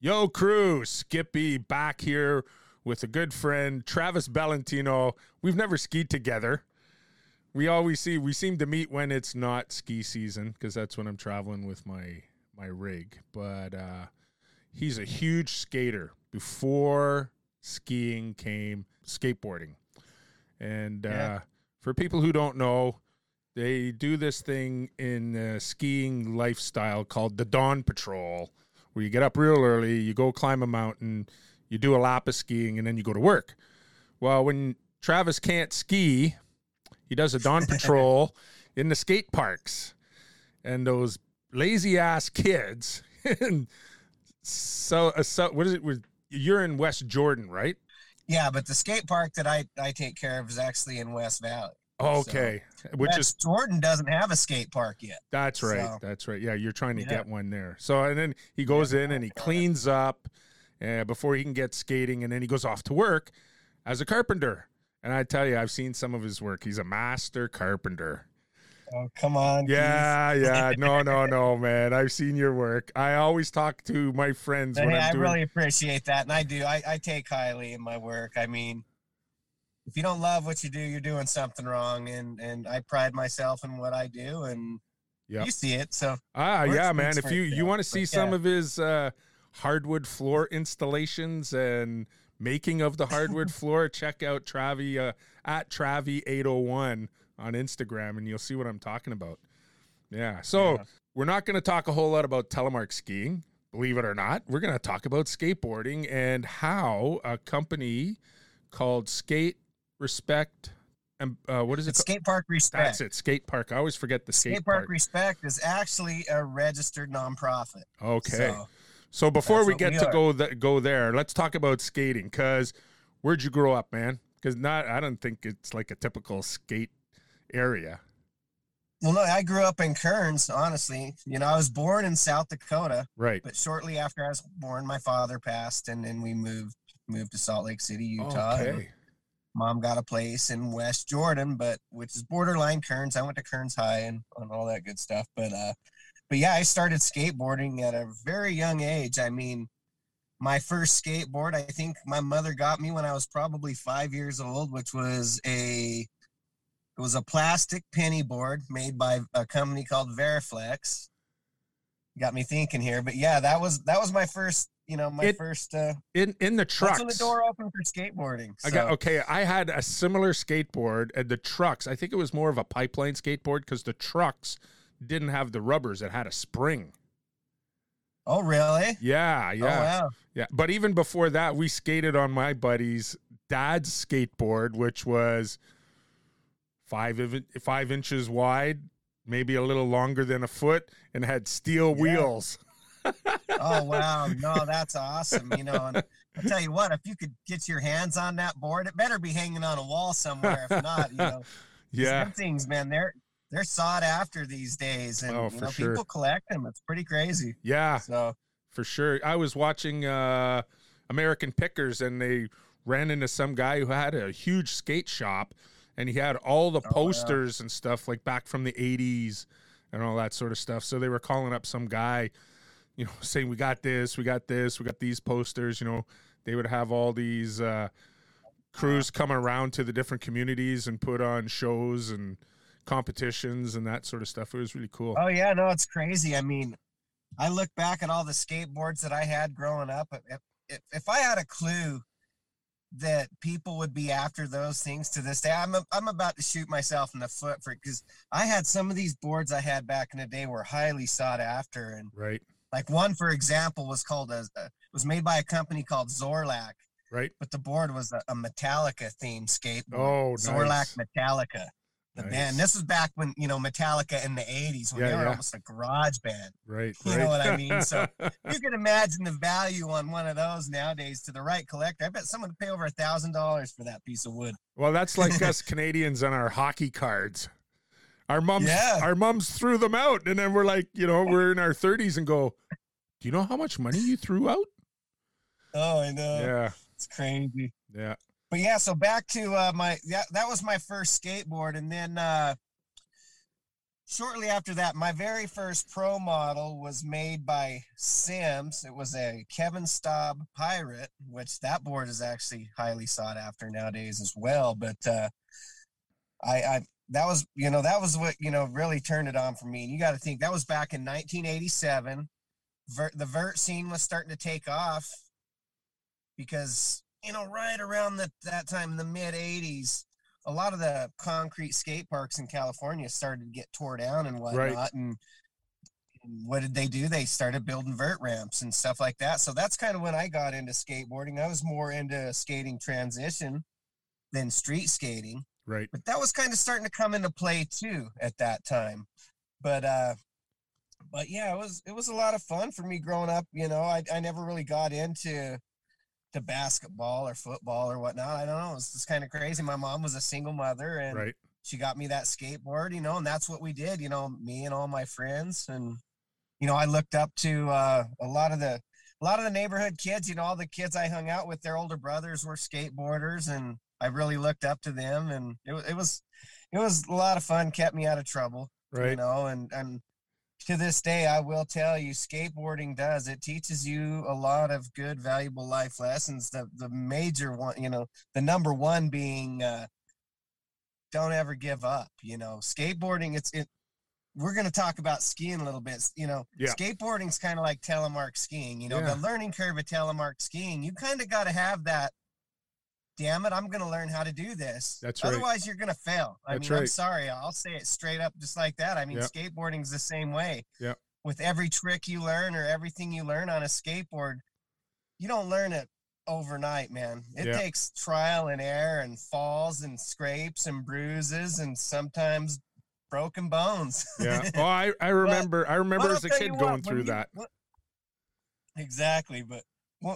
Yo, crew, Skippy back here with a good friend, Travis Bellantino. We've never skied together. We always see we seem to meet when it's not ski season because that's when I'm traveling with my my rig. But uh, he's a huge skater. Before skiing came skateboarding, and Yeah. uh, for people who don't know, they do this thing in skiing lifestyle called the Dawn Patrol, where you get up real early, you go climb a mountain, you do a lap of skiing, and then you go to work. Well, when Travis can't ski, he does a Dawn Patrol in the skate parks, and those lazy ass kids. so, uh, so what is it? You're in West Jordan, right? Yeah, but the skate park that I, I take care of is actually in West Valley. Okay, which is Jordan doesn't have a skate park yet. That's right. So- That's right. Yeah, you're trying to Yeah. get one there. So and then he goes in and he cleans up uh, before he can get skating, and then he goes off to work as a carpenter. And I tell you, I've seen some of his work. He's a master carpenter. Oh, come on. Yeah, yeah. No, no, no, man. I've seen your work. I always talk to my friends when Hey, I doing. really appreciate that, and I do. I, I take highly in my work. I mean, if you don't love what you do, you're doing something wrong. And and I pride myself in what I do, and you see it. So Ah, yeah, man. If you you want to see but some yeah. of his uh, hardwood floor installations and making of the hardwood floor, check out Travi uh, at Travi eight hundred one on Instagram, and you'll see what I'm talking about. Yeah. So Yeah. we're not going to talk a whole lot about telemark skiing, believe it or not. We're going to talk about skateboarding and how a company called Skate Respect and uh, what is it? called? skate park respect. That's it. Skate park. I always forget the skate, Skate Park park. Respect is actually a registered nonprofit. Okay. So, So before we get we to are. go th- go there, let's talk about skating. Cause where'd you grow up, man? Because not, I don't think it's like a typical skate area. well, no, I grew up in Kearns. Honestly, you know, I was born in South Dakota, Right. but shortly after I was born, my father passed, and then we moved moved to Salt Lake City, Utah. Okay. Mom got a place in West Jordan, but which is borderline Kearns. I went to Kearns High and, and all that good stuff. But uh, but yeah, I started skateboarding at a very young age. I mean, my first skateboard, I think my mother got me when I was probably five years old, which was a it was a plastic penny board made by a company called Variflex. Got me thinking here, but yeah, that was that was my first, you know, my It- first. uh In in the That's trucks. when the door opened for skateboarding. I got okay. I had a similar skateboard, and the trucks. I think it was more of a pipeline skateboard because the trucks didn't have the rubbers; it had a spring. Oh, really? Yeah, yeah. Oh, wow. Yeah, but even before that, we skated on my buddy's dad's skateboard, which was five five inches wide, maybe a little longer than a foot, and had steel Yeah. wheels. Oh, wow. No, that's awesome. You know, and I'll tell you what, if you could get your hands on that board, it better be hanging on a wall somewhere. If not, you know, Yeah, things, man, they're they're sought after these days, and Oh, you know, sure. people collect them. It's pretty crazy. yeah, So, for sure. I was watching uh, American Pickers, and they ran into some guy who had a huge skate shop, and he had all the Oh, posters and stuff like back from the '80s and all that sort of stuff. So they were calling up some guy, you know, saying, "We got this, we got this, we got these posters." You know, they would have all these uh, crews come around to the different communities and put on shows and competitions and that sort of stuff. It was really cool. oh yeah, no, it's crazy. I mean, I look back at all the skateboards that I had growing up. If if, if I had a clue that people would be after those things to this day. I'm I'm about to shoot myself in the foot for because I had some of these boards I had back in the day were highly sought after, and Right, like one for example was called a, a was made by a company called Zorlac. right. but the board was a, a Metallica theme skateboard. Oh, nice. Metallica. The Nice. band. This was back when you know Metallica in the '80s when Yeah, they were yeah. almost a garage band. Right. You right. know what I mean? So- You can imagine the value on one of those nowadays to the right collector. I bet someone would pay over a thousand dollars for that piece of wood. well, that's like us Canadians on our hockey cards. Our mums, Yeah. our mums threw them out, and then we're like, you know, we're in our thirties and go, do you know how much money you threw out? Oh, I know. Yeah, It's crazy. yeah. But yeah, so back to uh, my yeah, that was my first skateboard, and then uh, shortly after that, my very first pro model was made by Sims. It was a Kevin Staab Pirate, which that board is actually highly sought after nowadays as well. But uh, I, I that was you know that was what you know really turned it on for me. And you got to think that was back in 1987. Vert, the vert scene was starting to take off because you know right around the, that time in the mid 80s a lot of the concrete skate parks in California started to get tore down and whatnot. Right. And, and what did they do? They started building vert ramps and stuff like that. So that's kind of when I got into skateboarding. I was more into skating transition than street skating. Right. But that was kind of starting to come into play too at that time. But uh but yeah, it was it was a lot of fun for me growing up. You know, I I never really got into to basketball or football or whatnot. I don't know. It's just kind of crazy. My mom was a single mother and right. she got me that skateboard, you know, and that's what we did, you know, me and all my friends. And, you know, I looked up to uh, a lot of the, a lot of the neighborhood kids, you know, all the kids I hung out with, their older brothers were skateboarders and I really looked up to them. And it, it was, it was a lot of fun, kept me out of trouble, right. you know, and, and to this day, I will tell you, skateboarding does. It teaches you a lot of good, valuable life lessons. The the major one, you know, the number one being uh, don't ever give up. You know, skateboarding. It's it. We're going to talk about skiing a little bit. You know, yeah. skateboarding's kind of like telemark skiing. You know, yeah. the learning curve of telemark skiing. You kind of got to have that damn it, I'm going to learn how to do this. That's right. Otherwise, you're going to fail. I That's mean, right. I'm sorry. I'll say it straight up just like that. I mean, yep. skateboarding's the same way. Yeah. With every trick you learn or everything you learn on a skateboard, you don't learn it overnight, man. It yep. takes trial and error and falls and scrapes and bruises and sometimes broken bones. yeah. Oh, I, I remember but, I remember as a kid going what, through you, that. What, exactly. But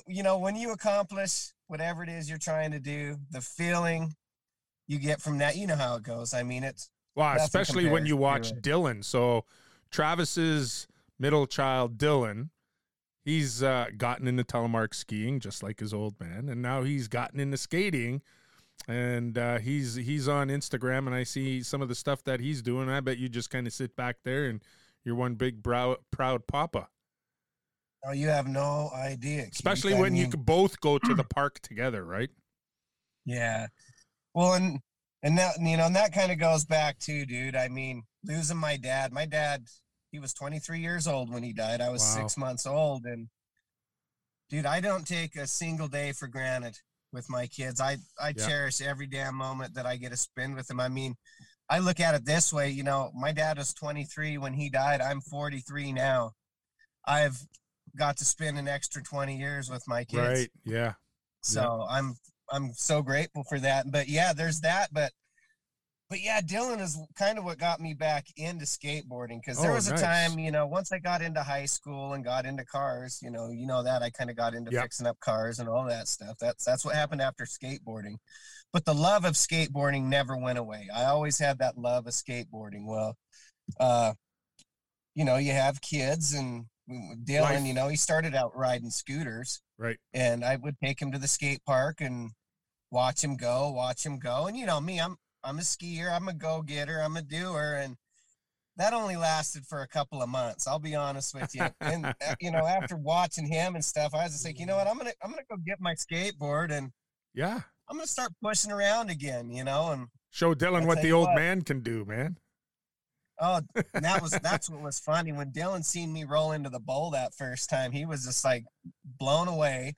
you know, when you accomplish whatever it is you're trying to do, the feeling you get from that, you know how it goes. I mean, it's well, especially when you watch Dylan. So Travis's middle child, Dylan, he's uh, gotten into telemark skiing just like his old man, and now he's gotten into skating. And uh, he's he's on Instagram, and I see some of the stuff that he's doing. I bet you just kind of sit back there, and you're one big brow, proud papa. Oh, you have no idea. Especially Keith. when I mean, you could both go to the park together, right? Yeah. Well, and and that you know, and that kind of goes back to, dude. I mean, losing my dad. My dad, he was 23 years old when he died. I was wow. six months old, and dude, I don't take a single day for granted with my kids. I I yeah. cherish every damn moment that I get to spend with them. I mean, I look at it this way. You know, my dad was 23 when he died. I'm 43 now. I've got to spend an extra 20 years with my kids. Right. Yeah. So yeah. I'm I'm so grateful for that. But yeah, there's that. But but yeah, Dylan is kind of what got me back into skateboarding because there oh, was a nice. time, you know, once I got into high school and got into cars, you know, you know that I kind of got into yep. fixing up cars and all that stuff. That's that's what happened after skateboarding. But the love of skateboarding never went away. I always had that love of skateboarding. Well, uh, you know, you have kids and Dylan, Life. you know, he started out riding scooters. Right. And I would take him to the skate park and watch him go, watch him go. And you know me, I'm I'm a skier, I'm a go-getter, I'm a doer. And that only lasted for a couple of months. I'll be honest with you. And uh, you know, after watching him and stuff, I was just like, you know what, I'm gonna I'm gonna go get my skateboard and yeah, I'm gonna start pushing around again, you know, and show Dylan what the old what, man can do, man. Oh, that was that's what was funny when Dylan seen me roll into the bowl that first time. He was just like blown away.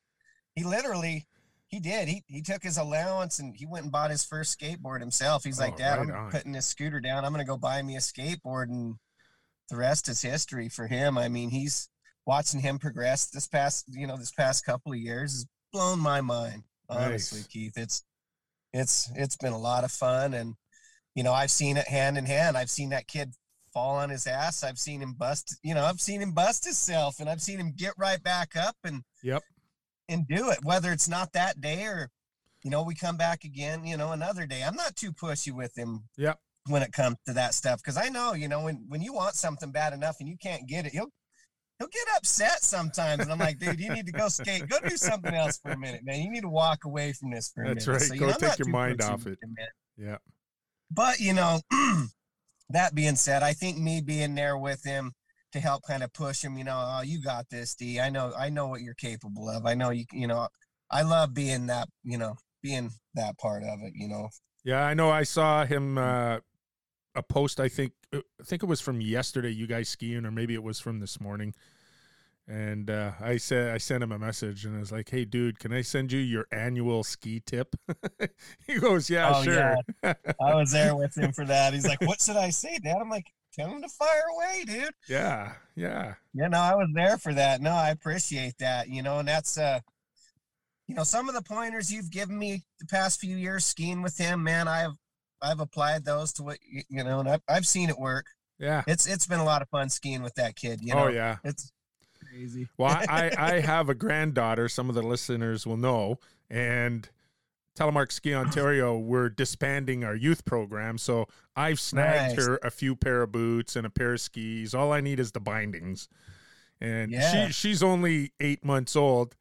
He literally, he did. He he took his allowance and he went and bought his first skateboard himself. He's like, oh, Dad, right I'm on. putting this scooter down. I'm gonna go buy me a skateboard, and the rest is history for him. I mean, he's watching him progress this past, you know, this past couple of years has blown my mind. Honestly, nice. Keith, it's it's it's been a lot of fun and you know, I've seen it hand in hand. I've seen that kid fall on his ass. I've seen him bust, you know, I've seen him bust himself and I've seen him get right back up and yep. and do it. Whether it's not that day or you know, we come back again, you know, another day. I'm not too pushy with him. Yep. When it comes to that stuff. Cause I know, you know, when when you want something bad enough and you can't get it, he'll he'll get upset sometimes. And I'm like, dude, you need to go skate. Go do something else for a minute, man. You need to walk away from this for a That's minute. That's right. So, go know, take your mind off it. Yeah but you know that being said, I think me being there with him to help kind of push him, you know, oh, you got this, D. I know, I know what you're capable of. I know you, you know, I love being that, you know, being that part of it, you know. Yeah, I know. I saw him uh, a post. I think uh, I think it was from yesterday. You guys skiing, or maybe it was from this morning. And uh, I said I sent him a message, and I was like, "Hey, dude, can I send you your annual ski tip?" he goes, "Yeah, oh, sure." Yeah. I was there with him for that. He's like, "What should I say, Dad?" I'm like, "Tell him to fire away, dude." Yeah, yeah. Yeah, no, I was there for that. No, I appreciate that. You know, and that's uh, you know, some of the pointers you've given me the past few years skiing with him, man, I've I've applied those to what you know, and I've I've seen it work. Yeah, it's it's been a lot of fun skiing with that kid. You oh, know, oh yeah, it's crazy. Well, I, I have a granddaughter. Some of the listeners will know, and Telemark Ski Ontario, we're disbanding our youth program. So I've snagged nice. her a few pair of boots and a pair of skis. All I need is the bindings. And yeah. she she's only eight months old.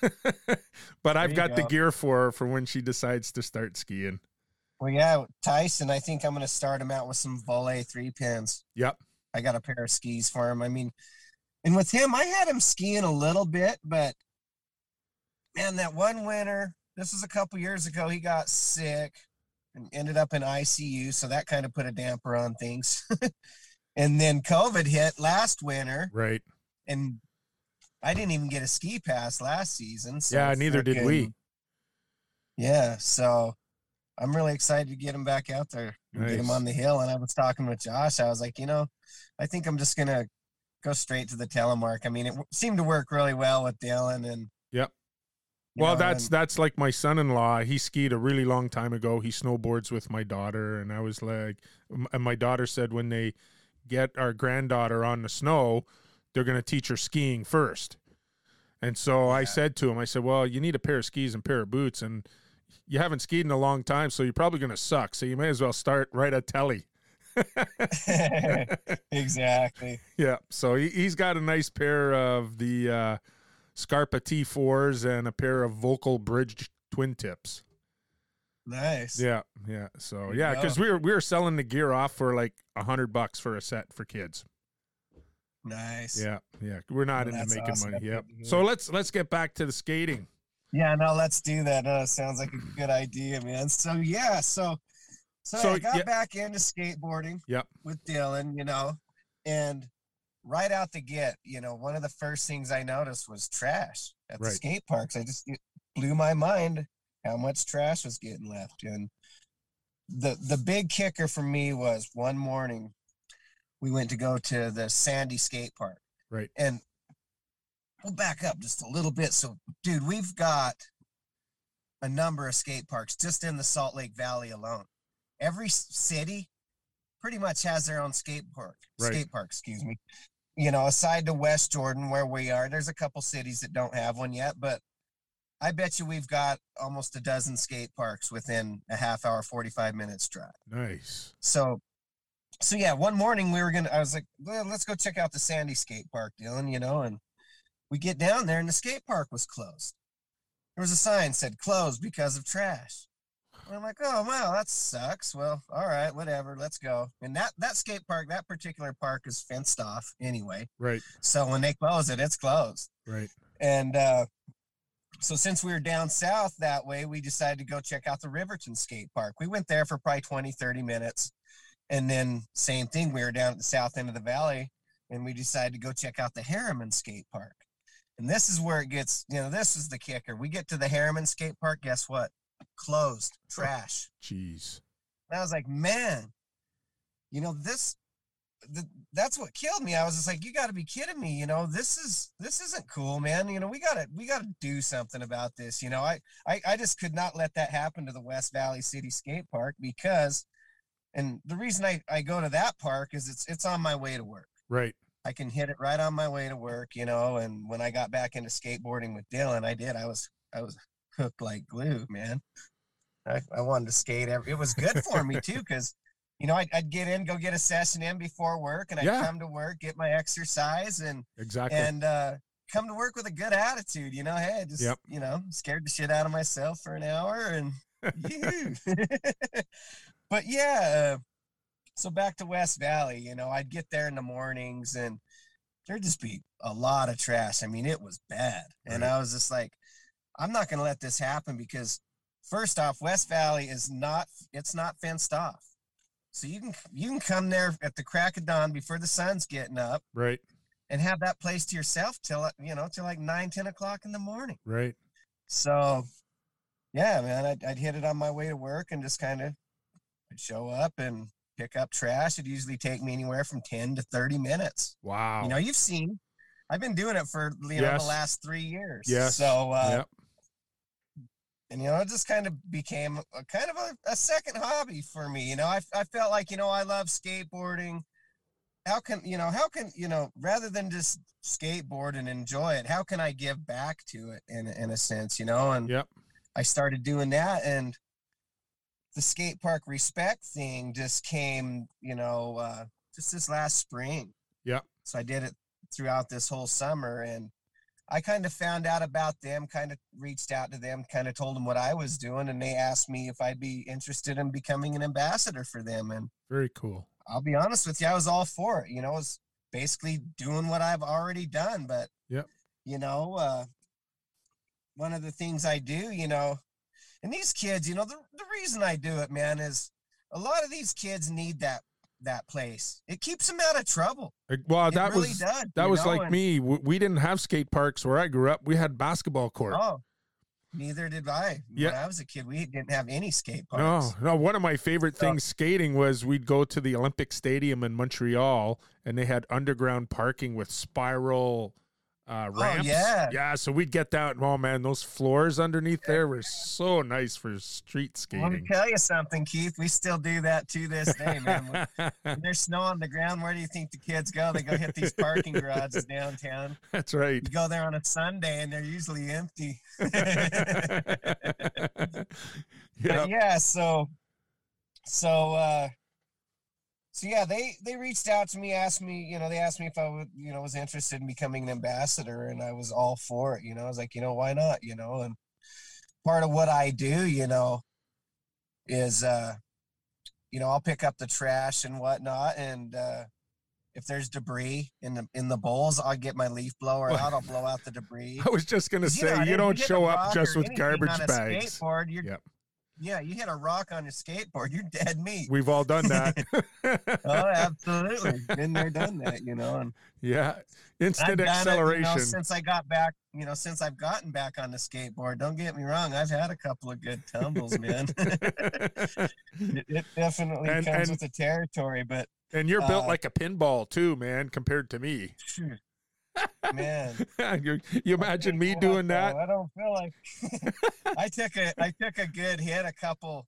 but I've got go. the gear for her for when she decides to start skiing. Well, yeah, Tyson, I think I'm going to start him out with some Voile three pins. Yep. I got a pair of skis for him. I mean, and with him, I had him skiing a little bit, but man, that one winter, this was a couple years ago, he got sick and ended up in ICU. So that kind of put a damper on things. and then COVID hit last winter. Right. And I didn't even get a ski pass last season. So yeah, neither did we. Yeah. So I'm really excited to get him back out there nice. get him on the hill. And I was talking with Josh. I was like, you know, I think I'm just going to go straight to the telemark. I mean, it seemed to work really well with Dylan and. Yep. Well, know, that's and, that's like my son-in-law. He skied a really long time ago. He snowboards with my daughter, and I was like, and my daughter said when they get our granddaughter on the snow, they're going to teach her skiing first. And so yeah. I said to him, I said, well, you need a pair of skis and pair of boots, and you haven't skied in a long time, so you're probably going to suck. So you may as well start right at telly. exactly. Yeah. So he, has got a nice pair of the uh, Scarpa T4s and a pair of Völkl Bridge twin tips. Nice. Yeah. Yeah. So yeah, because we were we were selling the gear off for like a hundred bucks for a set for kids. Nice. Yeah. Yeah. We're not well, into making awesome. money. Yep. So let's let's get back to the skating. Yeah, no, let's do that. Uh, sounds like a good idea, man. So yeah, so so, so I got yeah. back into skateboarding yep. with Dylan, you know, and right out the get, you know, one of the first things I noticed was trash at right. the skate parks. I just blew my mind how much trash was getting left. And the the big kicker for me was one morning we went to go to the Sandy skate park. Right. And we'll back up just a little bit. So, dude, we've got a number of skate parks just in the Salt Lake Valley alone every city pretty much has their own skate park. Right. Skate park, excuse me. You know, aside to West Jordan where we are, there's a couple cities that don't have one yet, but I bet you we've got almost a dozen skate parks within a half hour, 45 minutes drive. Nice. So so yeah, one morning we were gonna I was like, well, let's go check out the Sandy skate park, Dylan, you know, and we get down there and the skate park was closed. There was a sign said closed because of trash. I'm like, oh wow, that sucks. Well, all right, whatever, let's go. And that that skate park, that particular park is fenced off anyway. Right. So when they close it, it's closed. Right. And uh, so since we were down south that way, we decided to go check out the Riverton skate park. We went there for probably 20, 30 minutes. And then same thing, we were down at the south end of the valley and we decided to go check out the Herriman skate park. And this is where it gets, you know, this is the kicker. We get to the Herriman skate park, guess what? Closed, trash. Jeez. And I was like, man, you know, this, the, that's what killed me. I was just like, you got to be kidding me. You know, this is, this isn't cool, man. You know, we got to, we got to do something about this. You know, I, I, I just could not let that happen to the West Valley City Skate Park because, and the reason I, I go to that park is it's, it's on my way to work. Right. I can hit it right on my way to work, you know, and when I got back into skateboarding with Dylan, I did. I was, I was hooked like glue, man. I, I wanted to skate. Every, it was good for me too, because you know I'd, I'd, get in, go get a session in before work, and I'd yeah. come to work, get my exercise, and exactly, and uh, come to work with a good attitude. You know, hey, just yep. you know, scared the shit out of myself for an hour, and but yeah. Uh, so back to West Valley, you know, I'd get there in the mornings and there'd just be a lot of trash. I mean, it was bad. And I was just like, I'm not going to let this happen because first off, West Valley is not, it's not fenced off. So you can, you can come there at the crack of dawn before the sun's getting up Right. and have that place to yourself till, you know, till like nine, 10 o'clock in the morning. Right. So, yeah, man, I'd, I'd hit it on my way to work and just kind of I'd show up and pick up trash. It'd usually take me anywhere from 10 to 30 minutes. Wow. You know, you've seen, I've been doing it for, you know, Yes. the last three years. yes. So, uh, yep. And, you know, it just kind of became a kind of a, a second hobby for me. You know, I, I felt like, you know, I love skateboarding. How can, you know, how can, you know, rather than just skateboard and enjoy it, how can I give back to it in, in a sense, you know? And, Yep. I started doing that and the skate park respect thing just came, you know, uh, just this last spring. Yeah. So I did it throughout this whole summer and I kind of found out about them, kind of reached out to them, kind of told them what I was doing and they asked me if I'd be interested in becoming an ambassador for them and Very cool. I'll be honest with you, I was all for it. You know, it was basically doing what I've already done. But Yep. you know, uh one of the things I do, you know, and these kids, you know, the, the reason I do it, man, is a lot of these kids need that that place. It keeps them out of trouble. Well, It that really was does. that was know, like and- me. We didn't have skate parks where I grew up. We had basketball court. Oh, neither did I. Yeah. When I was a kid, we didn't have any skate No, parks. no. One of my favorite So- things skating was we'd go to the Olympic Stadium in Montreal, and they had underground parking with spiral uh, ramps. Oh, yeah. yeah. So we'd get that. Oh man, those floors underneath there were so nice for street skating. Let me tell you something, Keith. We still do that to this day, man. When- when there's snow on the ground, where do you think the kids go? They go hit these parking garages downtown. That's right. You go there on a Sunday and they're usually empty. yeah. Yeah, so so uh so yeah, they they reached out to me, asked me, you know, they asked me if I would, you know, was interested in becoming an ambassador, and I was all for it. You know, I was like, you know, why not? You know, and part of what I do, you know, is uh, you know, I'll pick up the trash and whatnot, and uh if there's debris in the in the bowls, I'll get my leaf blower out. I'll blow out the debris. I was just gonna say know, you don't show up just with garbage bags. Skateboard, you're, Yep. Yeah, you hit a rock on your skateboard, you're dead meat. We've all done that. oh, absolutely. Been there, done that, you know. And yeah. Instant done it, you acceleration. know, since I got back, you know, since I've gotten back on the skateboard. Don't get me wrong, I've had a couple of good tumbles, man. it, it definitely And- comes and- with the territory, but and you're built Uh, like a pinball too, man, compared to me. phew, man. you, imagine me doing that? I don't feel like I took a I took a good hit a couple.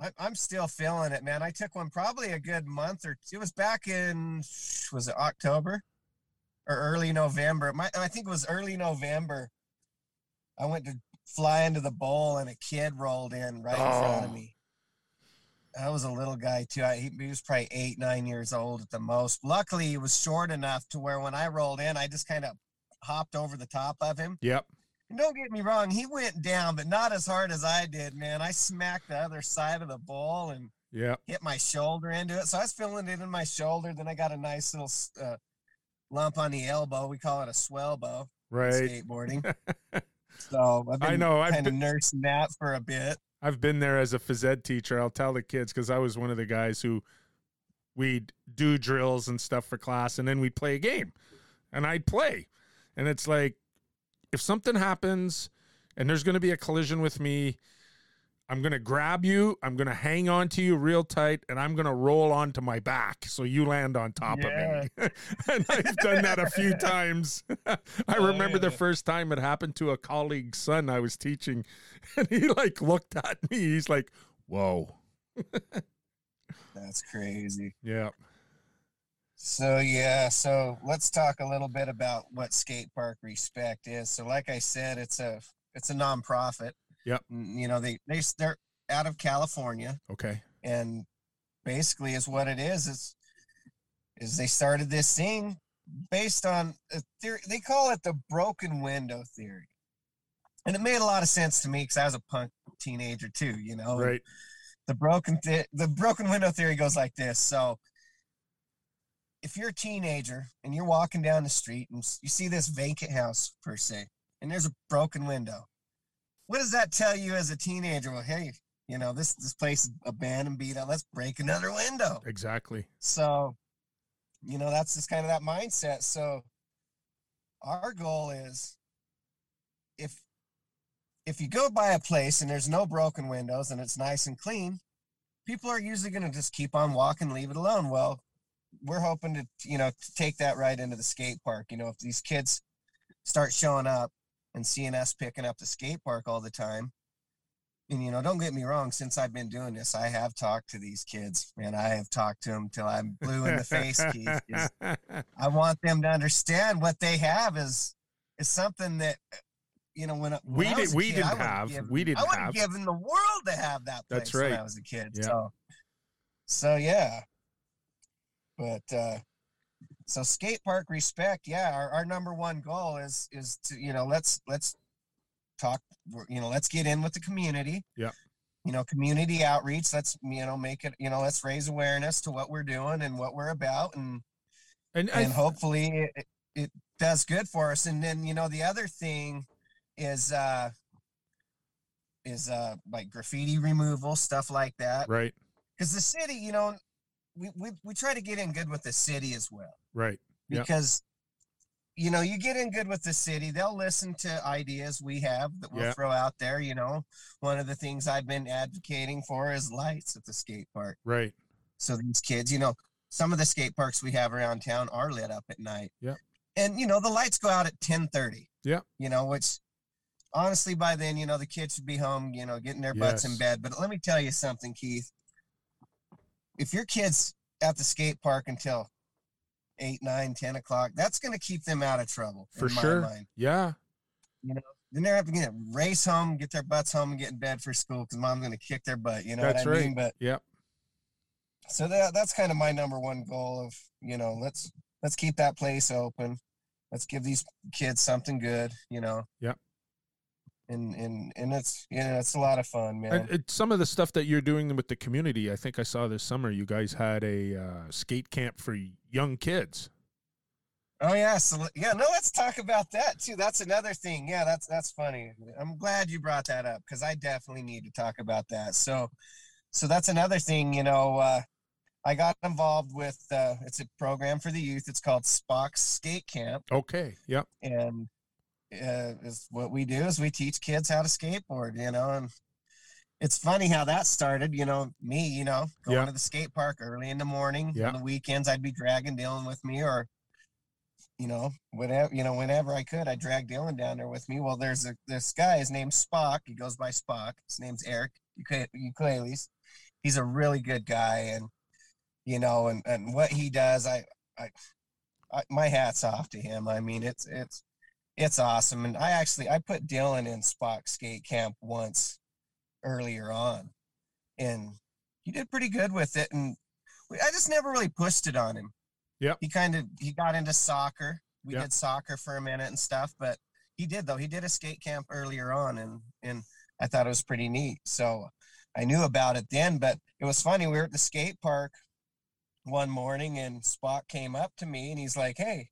I, I'm still feeling it, man. I took one probably a good month or it was back in was it October or early November? My I think it was early November. I went to fly into the bowl and a kid rolled in right in front of Oh. me. I was a little guy too. I, he, was probably eight, nine years old at the most. Luckily, he was short enough to where when I rolled in, I just kind of hopped over the top of him. Yep. And don't get me wrong, he went down, but not as hard as I did, man. I smacked the other side of the bowl and Yep. hit my shoulder into it. So I was feeling it in my shoulder. Then I got a nice little uh, lump on the elbow. We call it a swell bow Right. skateboarding. so I've been I know. I've kind of been, nursing that for a bit. I've been there as a phys ed teacher. I'll tell the kids because I was one of the guys who we'd do drills and stuff for class, and then we'd play a game, and I'd play, and it's like if something happens and there's going to be a collision with me. I'm going to grab you. I'm going to hang on to you real tight and I'm going to roll onto my back so you land on top of me. and I've done that a few times. I Oh, remember the first time it happened to a colleague's son I was teaching and he like looked at me. He's like, "Whoa." That's crazy. Yeah. So yeah, so let's talk a little bit about what skate park respect is. So like I said, it's a it's a nonprofit. Yep. You know, they they they're out of California Okay. and basically is what it is is is they started this thing based on a theory they call it the broken window theory. And it made a lot of sense to me because I was a punk teenager too, you know. Right. the broken th- the broken window theory goes like this. So if you're a teenager and you're walking down the street and you see this vacant house per se, and there's a broken window, what does that tell you as a teenager? Well, hey, you know this this place is abandoned, beat up. Let's break another window. Exactly. So, you know that's just kind of that mindset. So, our goal is if if you go by a place and there's no broken windows and it's nice and clean, people are usually going to just keep on walking, leave it alone. Well, we're hoping to, you know, to take that right into the skate park. You know, if these kids start showing up and seeing us picking up the skate park all the time, and you know, don't get me wrong, since I've been doing this, I have talked to these kids, and I have talked to them till I'm blue in the face, Keith. I want them to understand what they have is is something that you know when, when We did- a we kid, didn't have- given- we didn't I would have. given the world to have that place That's when right. I was a kid. Yeah. So so yeah, but uh, so skate park respect. Yeah, our, our number one goal is is to you know let's let's talk. You know let's get in with the community. Yeah. You know, community outreach. Let's you know make it. You know, let's raise awareness to what we're doing and what we're about, and and I hopefully it, it does good for us. And then you know the other thing is uh is uh like graffiti removal stuff like that right, because the city you know we, we we try to get in good with the city as well right. Because you know you get in good with the city they'll listen to ideas we have that we'll Yeah. throw out there you know one of the things i've been advocating for is lights at the skate park Right. so these kids you know some of the skate parks we have around town are lit up at night Yeah. and you know the lights go out at 10 30 Yeah. you know which honestly by then you know the kids should be home you know getting their butts in bed but let me tell you something keith if your kids at the skate park until 8 9 10 o'clock that's going to keep them out of trouble For in my sure. mind Yeah. then they're having to race home get their butts home and get in bed for school because mom's going to kick their butt you know That's what i right. mean but Yep. so that that's kind of my number one goal of you know let's let's keep that place open let's give these kids something good you know Yep. And and and it's yeah, it's a lot of fun man it, some of the stuff that you're doing with the community, I think I saw this summer. You guys had a uh, skate camp for young kids. oh yeah so yeah no let's talk about that too that's another thing yeah that's that's funny i'm glad you brought that up because i definitely need to talk about that so so that's another thing you know uh i got involved with uh it's a program for the youth it's called spock's skate camp Okay. Yep. and uh, is what we do is we teach kids how to skateboard you know and it's funny how that started you know me you know going Yeah. to the skate park early in the morning. Yeah. on the weekends i'd be dragging dylan with me or you know whatever you know whenever i could i drag dylan down there with me. Well there's a this guy his name's spock. He goes by spock. His name's eric ukuleles. He's a really good guy and you know and and what he does i i, I my hat's off to him. I mean it's it's it's awesome. And I actually I put Dylan in Spock skate camp once earlier on, and he did pretty good with it. And we, I just never really pushed it on him. Yeah, He kind of he got into soccer. We Yep. did soccer for a minute and stuff, but he did though. He did a skate camp earlier on, and and I thought it was pretty neat. So I knew about it then, but it was funny. We were at the skate park one morning, and Spock came up to me and he's like, "Hey,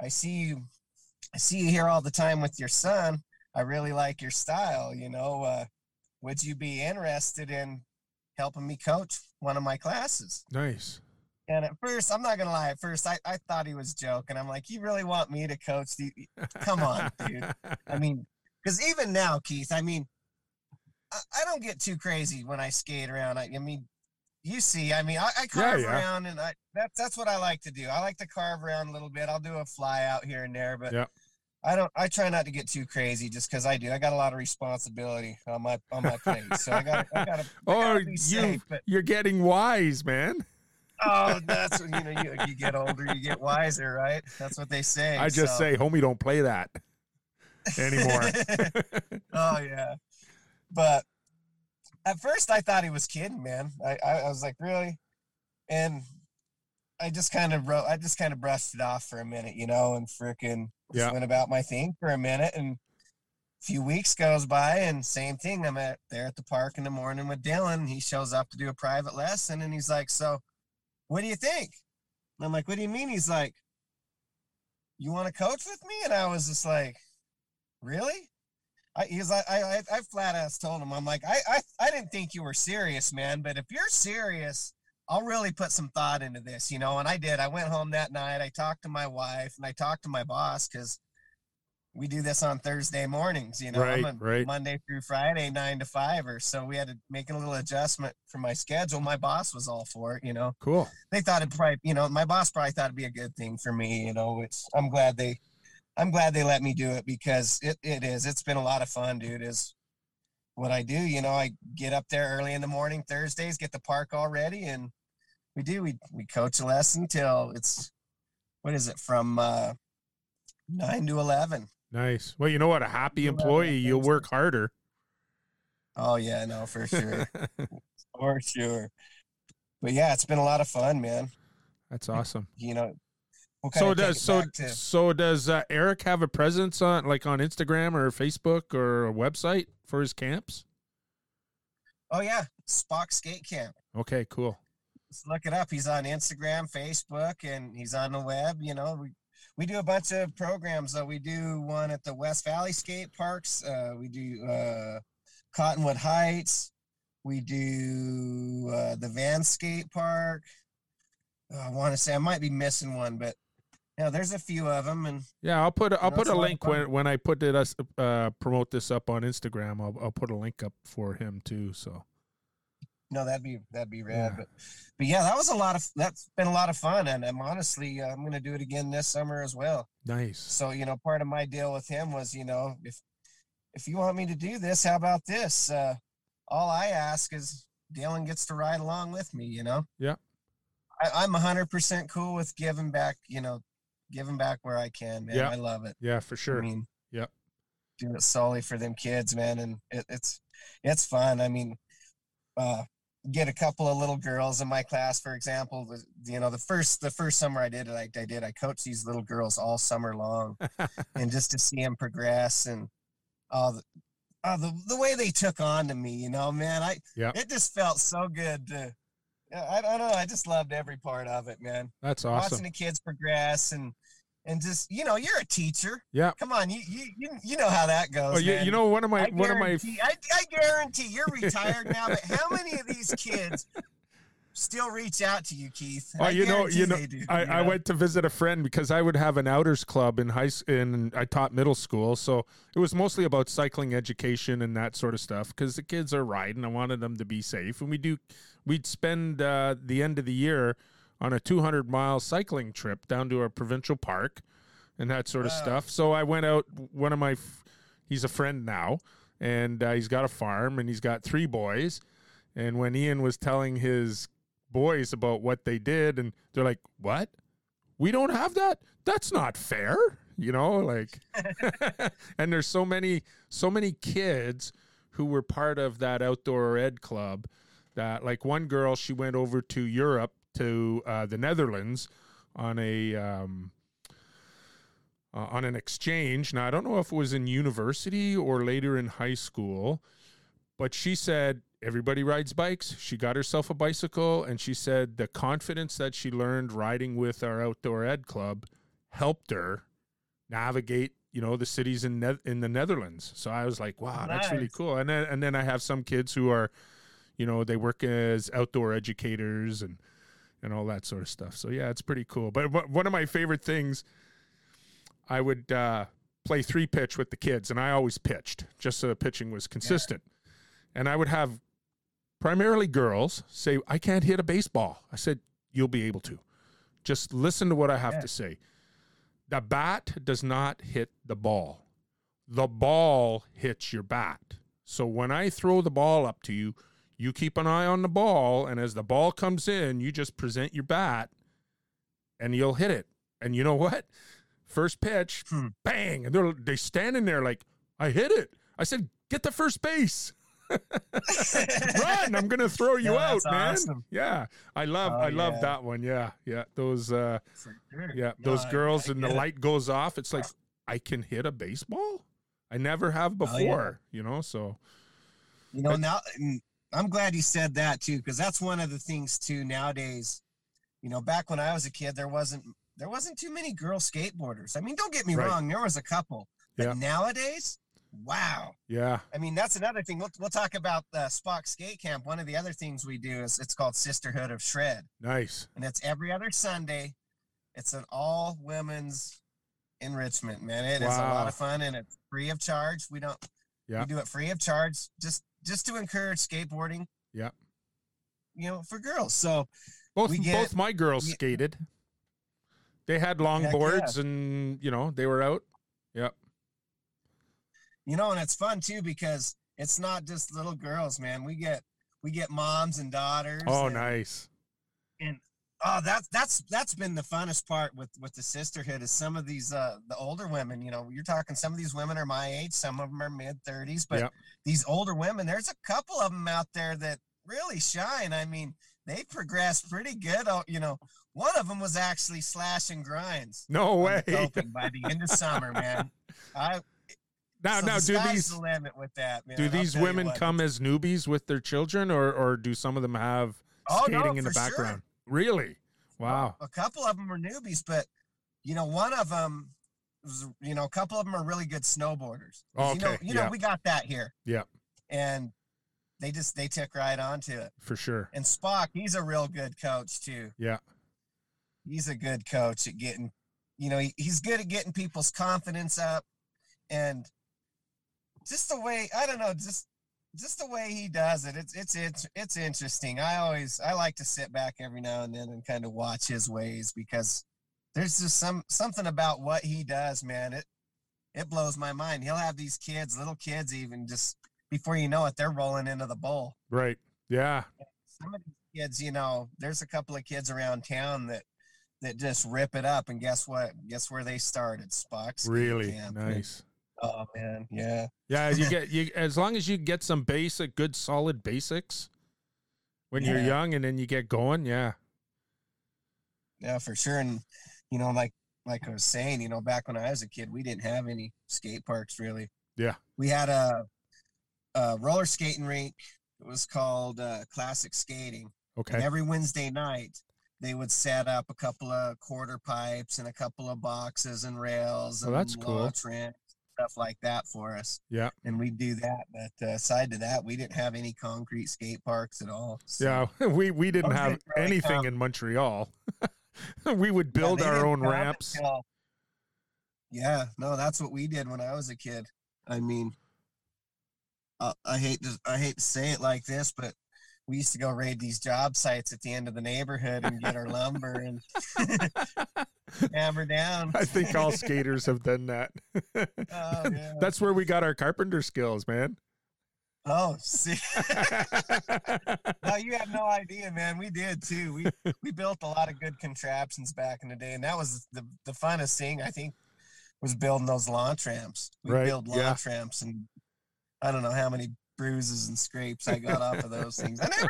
I see you I see you here all the time with your son. I really like your style. You know, uh, would you be interested in helping me coach one of my classes? Nice. And at first, I'm not gonna lie. At first, I, I thought he was joking. I'm like, you really want me to coach? The, come on, dude. I mean, because even now, Keith, I mean, I, I don't get too crazy when I skate around. I, I mean, you see, I mean, I, I carve yeah. around, and I that's that's what I like to do. I like to carve around a little bit. I'll do a fly out here and there, but Yeah. I don't. I try not to get too crazy, just because I do. I got a lot of responsibility on my on my plate, so I got I got to. Oh, you safe, but you're getting wise, man. oh, that's when you know you, you get older, you get wiser, right? That's what they say. I just so. say, homie, don't play that anymore. oh yeah, but at first I thought he was kidding, man. I I, I was like, really, and I just kind of wrote, I just kind of brushed it off for a minute, you know, and just Yeah. went about my thing for a minute, and a few weeks goes by and same thing. I'm at there at the park in the morning with Dylan. He shows up to do a private lesson and he's like, So what do you think? And I'm like, What do you mean? He's like, You want to coach with me? And I was just like, Really? I, he's like, I, I, I flat ass told him, I'm like, I, I, I didn't think you were serious, man. But if you're serious, I'll really put some thought into this, you know. And I did. I went home that night. I talked to my wife and I talked to my boss because we do this on Thursday mornings, you know, Right, I'm a right. Monday through Friday, nine to five or so. We had to make a little adjustment for my schedule. My boss was all for it, you know. Cool. They thought it probably, you know, my boss probably thought it'd be a good thing for me, you know, It's I'm glad they I'm glad they let me do it because it, it is. It's been a lot of fun, dude. Is what I do. You know, I get up there early in the morning Thursdays, get the park all ready, and we do. We we coach a lesson till it's what is it from uh, nine to eleven. Nice. Well, you know what? A happy employee, you'll work harder. Oh yeah, no, for sure, for sure. But yeah, it's been a lot of fun, man. That's awesome. You know. we'll So does so to- so does uh, Eric have a presence on like on Instagram or Facebook or a website for his camps? oh yeah, Spock Skate Camp. Okay, cool. Just look it up. He's on Instagram, Facebook, and he's on the web. You know, we we do a bunch of programs. Uh, we do one at the West Valley Skate Parks. Uh, we do uh, Cottonwood Heights. We do uh, the Van Skate Park. Uh, I want to say I might be missing one, but yeah, there's a few of them, and Yeah, I'll put a- I'll know, put a a lot of link when when I put it us uh promote this up on Instagram. I'll I'll put a link up for him too. So no, that'd be that'd be rad. Yeah. But but yeah, that was a lot of that's been a lot of fun, and I'm honestly uh, I'm gonna do it again this summer as well. nice. so you know part of my deal with him was you know if if you want me to do this how about this uh all i ask is dylan gets to ride along with me you know Yeah. I, i'm 100% cool with giving back you know giving back where i can man Yeah. i love it Yeah, for sure. i mean yeah. do it solely for them kids man and it, it's it's fun i mean uh get a couple of little girls in my class for example the, you know the first the first summer i did it I, I did i coached these little girls all summer long and just to see them progress and uh, the, uh, the the way they took on to me, you know, man, I Yeah. it just felt so good to. yeah, I don't know. I just loved every part of it, man. That's awesome Watching the kids progress and and just you know, you're a teacher. Yeah. Come on, you you you, know how that goes. Oh, you, you know one of my one of my I, I guarantee you're retired now, but how many of these kids still reach out to you, Keith? Oh, I you know- you know, do, I, you I went to visit a friend because I would have an outers club in high in I taught middle school, so it was mostly about cycling education and that sort of stuff. Because the kids are riding, I wanted them to be safe, and we do. We'd spend uh, the end of the year on a 200 mile cycling trip down to a provincial park and that sort of Wow. stuff. So I went out. One of my, he's a friend now, and uh, he's got a farm and he's got three boys. And when Ian was telling his boys about what they did, and they're like, "What? We don't have that? That's not fair." You know, like, and there's so many, so many kids who were part of that outdoor ed club. That like one girl, she went over to Europe to uh, the Netherlands on a um, uh, on an exchange. Now I don't know if it was in university or later in high school, but she said everybody rides bikes. She got herself a bicycle, and she said the confidence that she learned riding with our outdoor ed club helped her navigate, you know, the cities in ne- in the Netherlands. So I was like, wow, that's really cool. And then and then I have some kids who are, you know, they work as outdoor educators and and all that sort of stuff. So yeah, it's pretty cool. But one of my favorite things, I would uh, play three pitch with the kids, and I always pitched just so the pitching was consistent. And I would have primarily girls say, "I can't hit a baseball." I said, "You'll be able to. Just listen to what I have Yeah. to say. The bat does not hit the ball. The ball hits your bat. So when I throw the ball up to you, you keep an eye on the ball, and as the ball comes in, you just present your bat, and you'll hit it. And you know what? First pitch, Hmm. bang, and they're they standing there like, I hit it. I said, get the first base. Run! I'm gonna throw you No, out, man. awesome. Yeah, I love, Oh, I love yeah. that one. Yeah, yeah. Those, uh, sure. yeah, No, those I- girls, I and the it. light goes off. It's like I can hit a baseball. I never have Oh, yeah. before, you know. So You know, now I'm glad you said that too, because that's one of the things too nowadays. You know, back when I was a kid, there wasn't there wasn't too many girl skateboarders. I mean, don't get me Right. wrong, there was a couple, but Yeah. nowadays, wow. yeah, I mean, that's another thing. We'll, we'll talk about the Spock Skate Camp. One of the other things we do is it's called Sisterhood of Shred, nice. and it's every other Sunday. It's an all women's enrichment, man. It is a lot of fun, and it's free of charge. We don't. Yeah. We do it free of charge, just just to encourage skateboarding. Yeah. You know, for girls. So Both get- both my girls we- skated. They had long Heck yeah. boards and you know, they were out. Yep. you know, and it's fun too because it's not just little girls, man. We get we get moms and daughters. Oh, nice. and- nice. Oh, that's that's that's been the funnest part with with the sisterhood is some of these uh the older women. You know, you're talking some of these women are my age, some of them are mid thirties, but Yep. these older women, there's a couple of them out there that really shine. I mean, they progressed pretty good. Oh, you know, one of them was actually slashing grinds. No way. by the end of summer, man. I Now so now the do these the limit with that, man. do I'll these women come as newbies with their children or or do some of them have Oh, no, skating in the background? Really? Wow. a couple of them are newbies, but you know, one of them was, you know, a couple of them are really good snowboarders. You know, Okay, you know, yeah. we got that here. Yeah. And they just they took right onto it. For sure. And Spock, he's a real good coach too. Yeah. He's a good coach at getting, you know, he, he's good at getting people's confidence up, and just the way I don't know, just just the way he does it. It's it's it's it's interesting. I always I like to sit back every now and then and kind of watch his ways because there's just some something about what he does, man. It it blows my mind. He'll have these kids, little kids, even just before you know it, they're rolling into the bowl Right. Yeah. some of these kids, you know, there's a couple of kids around town that that just rip it up, and guess what? Guess where they started? Spock's Really nice. Oh man, yeah, Yeah, you get you as long as you get some basic, good, solid basics when you're young, and then you get going. Yeah, yeah, for sure. And you know, like like I was saying, you know, back when I was a kid, we didn't have any skate parks really. Yeah. we had a, a roller skating rink. It was called uh, Classic Skating. And okay, every Wednesday night, they would set up a couple of quarter pipes and a couple of boxes and rails Oh, and that's cool. launch ramps, stuff like that for us. Yeah. And we'd do that. But uh, aside to that, we didn't have any concrete skate parks at all. So- yeah. We we didn't have anything come. in Montreal. we would build they our own ramps. until- yeah, no, that's what we did when I was a kid. I mean, uh, I hate to I hate to say it like this, but we used to go raid these job sites at the end of the neighborhood and get our lumber and hammer down. I think all skaters have done that. Oh, yeah. That's where we got our carpenter skills, man. Oh, see, no, you have no idea, man. We did too. We we built a lot of good contraptions back in the day, and that was the the funnest thing I think was building those launch ramps. We Right, build yeah. ramps, and I don't know how many bruises and scrapes I got off of those things. I never,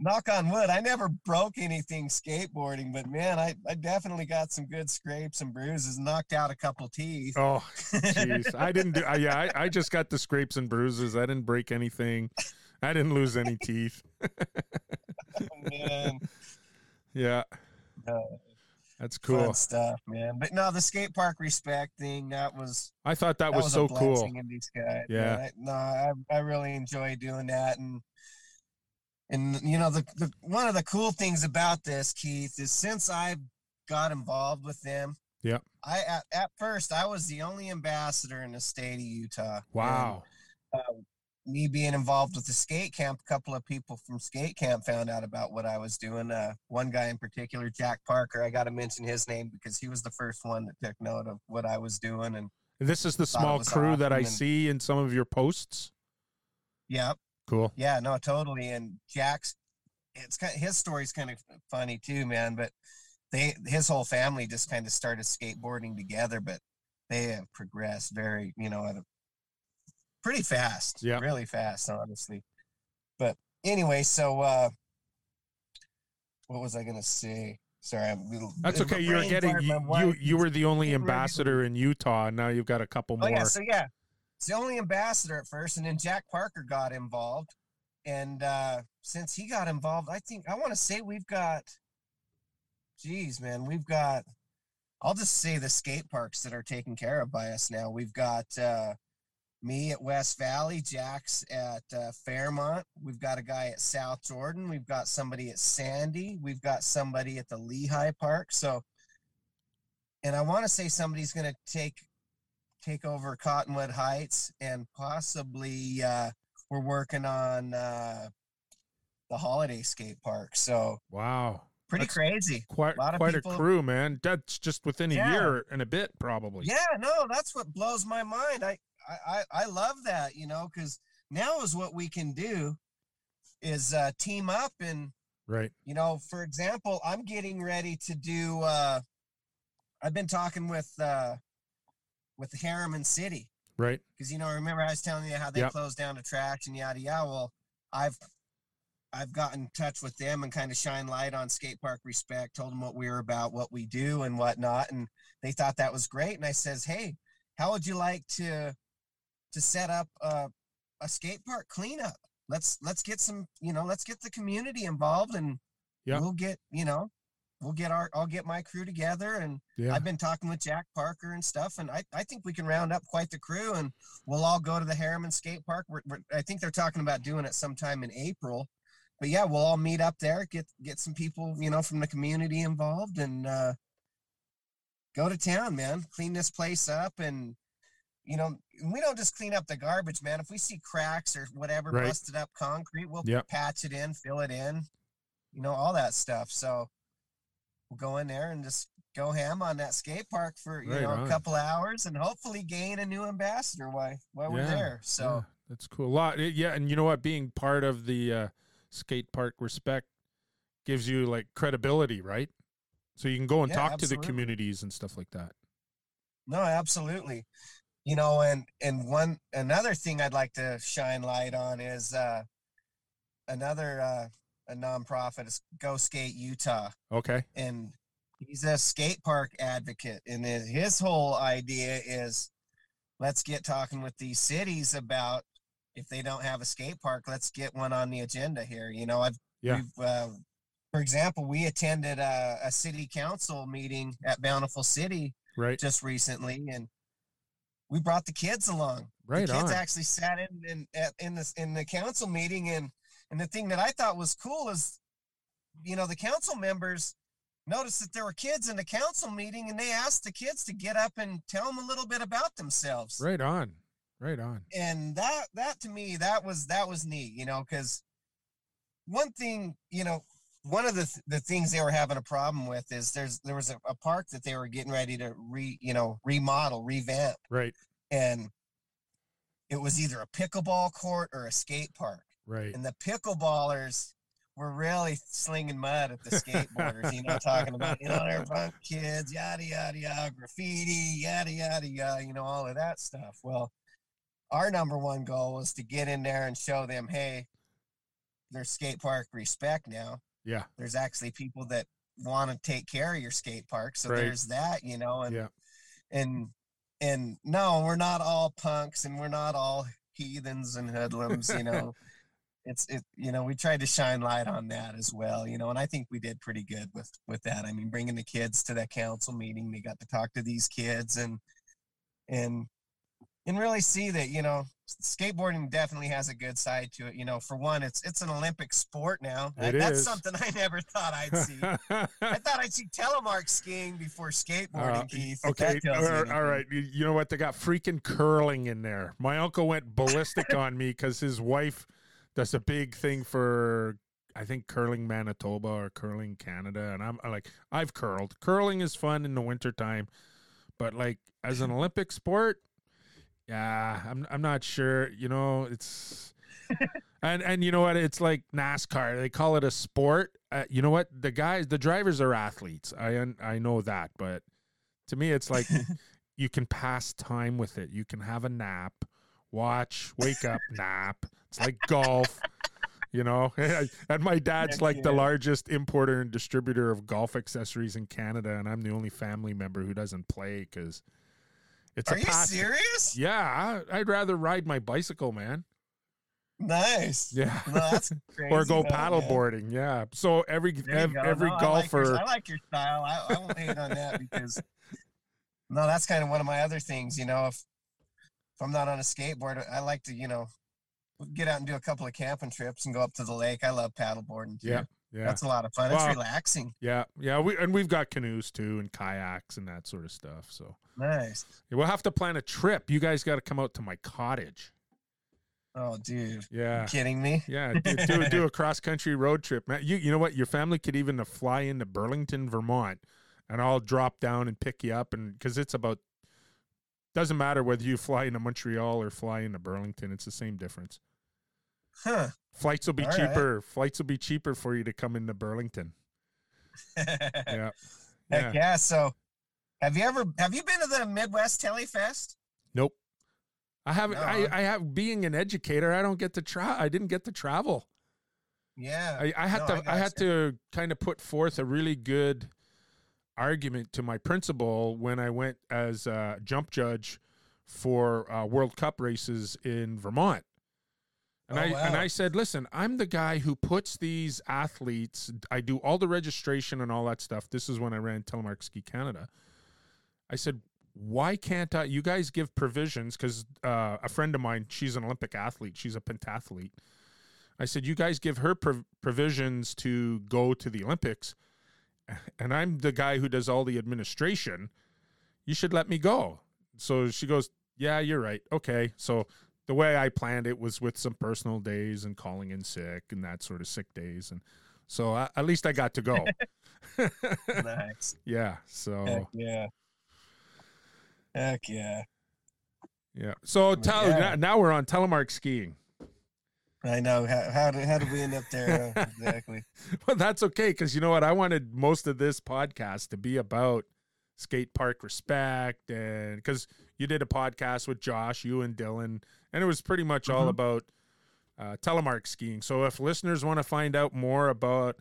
knock on wood, I never broke anything skateboarding, but man, I I definitely got some good scrapes and bruises. Knocked out a couple teeth. Oh, jeez. I didn't do. I, yeah, I, I just got the scrapes and bruises. I didn't break anything. I didn't lose any teeth. man. Yeah, Uh, that's Fun cool. stuff, man. But no, the skate park respect thing that was I thought that, that was, was, so cool. in disguise. Yeah. man. I, no, I, I really enjoy doing that, and and you know the, the one of the cool things about this, Keith, is since I got involved with them. yeah, I at, at first I was the only ambassador in the state of Utah. Wow. And, uh, me being involved with the skate camp, a couple of people from skate camp found out about what I was doing. Uh, one guy in particular, Jack Parker, I got to mention his name because he was the first one that took note of what I was doing. And This is the small crew that I and- see in some of your posts. yeah, Cool. yeah, no, totally. And Jack's, it's kind of, his story's kind of funny too, man. But they, his whole family just kind of started skateboarding together, but they have progressed very, you know, at a pretty fast, Yeah. really fast, honestly. But anyway, so uh, what was I gonna say? Sorry, I'm. That's bit of a okay. You're getting you, you you were the only to ambassador in Utah, and now you've got a couple more. Oh yeah, so yeah, it's the only ambassador at first, and then Jack Parker got involved. And uh, since he got involved, I think I want to say we've got, geez, man, we've got. I'll just say the skate parks that are taken care of by us now. We've got uh, me at West Valley, Jack's at uh, Fairmont. We've got a guy at South Jordan. We've got somebody at Sandy. We've got somebody at the Lehi Park. So, and I want to say somebody's going to take take over Cottonwood Heights, and possibly uh, we're working on uh, the Holladay Skate Park. So, wow, pretty That's crazy. quite lot of quite people- a crew, man. That's just within a Yeah. year and a bit, probably. Yeah, no, that's what blows my mind. I I I, I love that, you know, because now is what we can do is uh, team up and Right. you know, for example, I'm getting ready to do. Uh, I've been talking with uh, with Herriman City Right. because you know, remember I was telling you how they Yep. closed down the track and yada yada. Well, I've I've gotten in touch with them and kind of shine light on skate park respect. Told them what we were about, what we do, and whatnot, and they thought that was great. And I says, hey, how would you like to to set up a, a skate park cleanup? Let's let's get some, you know, let's get the community involved, and Yeah. we'll get, you know, we'll get our, I'll get my crew together, and Yeah. I've been talking with Jack Parker and stuff, and I, I think we can round up quite the crew, and we'll all go to the Herriman Skate Park. We're, we're, I think they're talking about doing it sometime in April, but yeah, we'll all meet up there, get get some people, you know, from the community involved, and uh, go to town, man. Clean this place up, and you know, we don't just clean up the garbage, man. If we see cracks or whatever, Right. busted up concrete, we'll Yep. patch it in, fill it in, you know, all that stuff. So we'll go in there and just go ham on that skate park for you Right know on. a couple hours and hopefully gain a new ambassador while while we're there. So Yeah, that's cool. A lot. Yeah, and you know what? Being part of the uh, skate park respect gives you like credibility, right? So you can go and Yeah, talk to the communities and stuff like that. no, absolutely. You know, and and one another thing I'd like to shine light on is uh another uh a nonprofit is Go Skate Utah. Okay. and he's a skate park advocate and his- whole idea is let's get talking with these cities about if they don't have a skate park let's get one on the agenda here you know i've Yeah. we've, uh, for example we attended a, a city council meeting at bountiful city Right. just recently and we brought the kids along Right the kids on. actually sat in in in this in the council meeting and and the thing that I thought was cool is you know the council members noticed that there were kids in the council meeting and they asked the kids to get up and tell them a little bit about themselves Right on. Right on. and that that to me that was that was neat you know because one thing you know one of the th- the things they were having a problem with is there's there was a, a park that they were getting ready to re you know remodel revamp Right. and it was either a pickleball court or a skate park. Right. And the pickleballers were really slinging mud at the skateboarders, you know, talking about, you know, they're punk kids, yada, yada, yada, graffiti, yada, yada, yada, you know, all of that stuff. Well, our number one goal was to get in there and show them, hey, there's skate park respect now. Yeah. There's actually people that want to take care of your skate park. So Right. there's that, you know, and Yeah. and and no, we're not all punks and we're not all heathens and hoodlums, you know. it's it you know, we tried to shine light on that as well, you know, and I think we did pretty good with with that. I mean, bringing the kids to that council meeting, they got to talk to these kids and and and really see that, you know, skateboarding definitely has a good side to it. You know, for one, it's it's an Olympic sport now. It That's is. something I never thought I'd see. I thought I'd see telemark skiing before skateboarding, Uh, Keith. okay, all right, all right. You, you know what? They got freaking curling in there. My uncle went ballistic on me because his wife does a big thing for, I think, curling Manitoba or curling Canada, and I'm I'm like, I've curled. Curling is fun in the wintertime, but like as an Olympic sport, yeah, I'm I'm not sure. You know, it's. And and you know what? It's like NASCAR. They call it a sport. Uh, you know what? The guys, the drivers are athletes. I I know that, but to me, it's like you can pass time with it. You can have a nap, watch, wake up, nap. It's like golf. You know, and my dad's like the largest importer and distributor of golf accessories in Canada, and I'm the only family member who doesn't play because It's Are a you serious? Yeah, I'd rather ride my bicycle, man. Nice. Yeah. No, that's crazy, or go man. paddle Yeah. boarding. Yeah. So every ev- every No, I like your- golfer. I like your style. I, I won't hate on that because no, that's kind of one of my other things. You know, if if I'm not on a skateboard, I like to, you know, get out and do a couple of camping trips and go up to the lake. I love paddleboarding. Too. Yeah, yeah, that's a lot of fun. Well- it's relaxing. yeah, yeah. We and we've got canoes too, and kayaks and that sort of stuff. So Nice. We'll have to plan a trip. You guys got to come out to my cottage. Oh, dude, Yeah. you kidding me? Yeah, do, do, do a cross country road trip, man. You you know what? Your family could even fly into Burlington, Vermont, and I'll drop down and pick you up, and because it's about doesn't matter whether you fly into Montreal or fly into Burlington, it's the same difference. Huh. Flights will be All right. cheaper. Flights will be cheaper for you to come into Burlington. Heck Yeah, yeah. yeah. So, have you ever have you been to the Midwest Telefest? Nope. I haven't. No, I. I have being an educator. I don't get to try. I didn't get to travel. Yeah. I, I had No, to I I, had to kind of put forth a really good argument to my principal when I went as a jump judge for uh, World Cup races in Vermont. And Oh, I and. I said, listen, I'm the guy who puts these athletes. I do all the registration and all that stuff. This is when I ran Telemark Ski Canada. I said, why can't I? You guys give provisions because uh, a friend of mine, she's an Olympic athlete. She's a pentathlete. I said, you guys give her prov- provisions to go to the Olympics, and I'm the guy who does all the administration. You should let me go. So she goes, yeah, you're right. Okay. So the way I planned it was with some personal days and calling in sick and that sort of sick days, and so I, at least I got to go. nice. yeah. So. Heck yeah. Heck yeah. Yeah. So tell Yeah. now, now we're on telemark skiing. I know. How how did, how did we end up there? Uh, exactly. Well, that's okay because you know what? I wanted most of this podcast to be about skate park respect, and because you did a podcast with Josh, you and Dylan, and it was pretty much all Mhm. about uh, telemark skiing. So if listeners want to find out more about,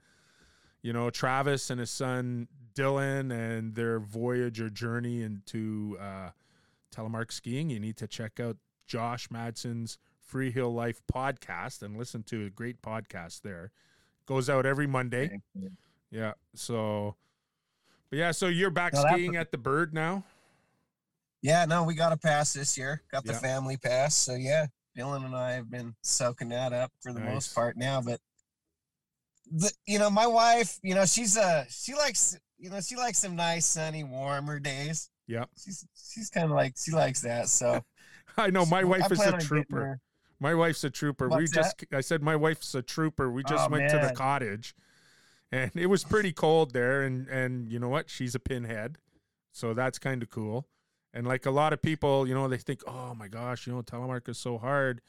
you know, Travis and his son Dylan and their voyage or journey into uh, telemark skiing, you need to check out Josh Madson's Free Heel Life podcast and listen to a great podcast there. Goes out every Monday. Yeah. So, but yeah. So you're back No, skiing at the Bird now. Yeah, no, we got a pass this year. Got the Yeah. family pass. So yeah, Dylan and I have been soaking that up for the Nice. most part now. But the you know, my wife, you know, she's a, she likes you know, she likes some nice, sunny, warmer days. Yeah. She's she's kind of like she likes that. So I know my I wife is a trooper. My wife's a trooper. we What's just I said my wife's a trooper. We just Oh, went to the cottage and it was pretty cold there and and you know what? She's a pinhead. So that's kind of cool. And like a lot of people, you know, they think, "Oh my gosh, you know, telemark is so hard."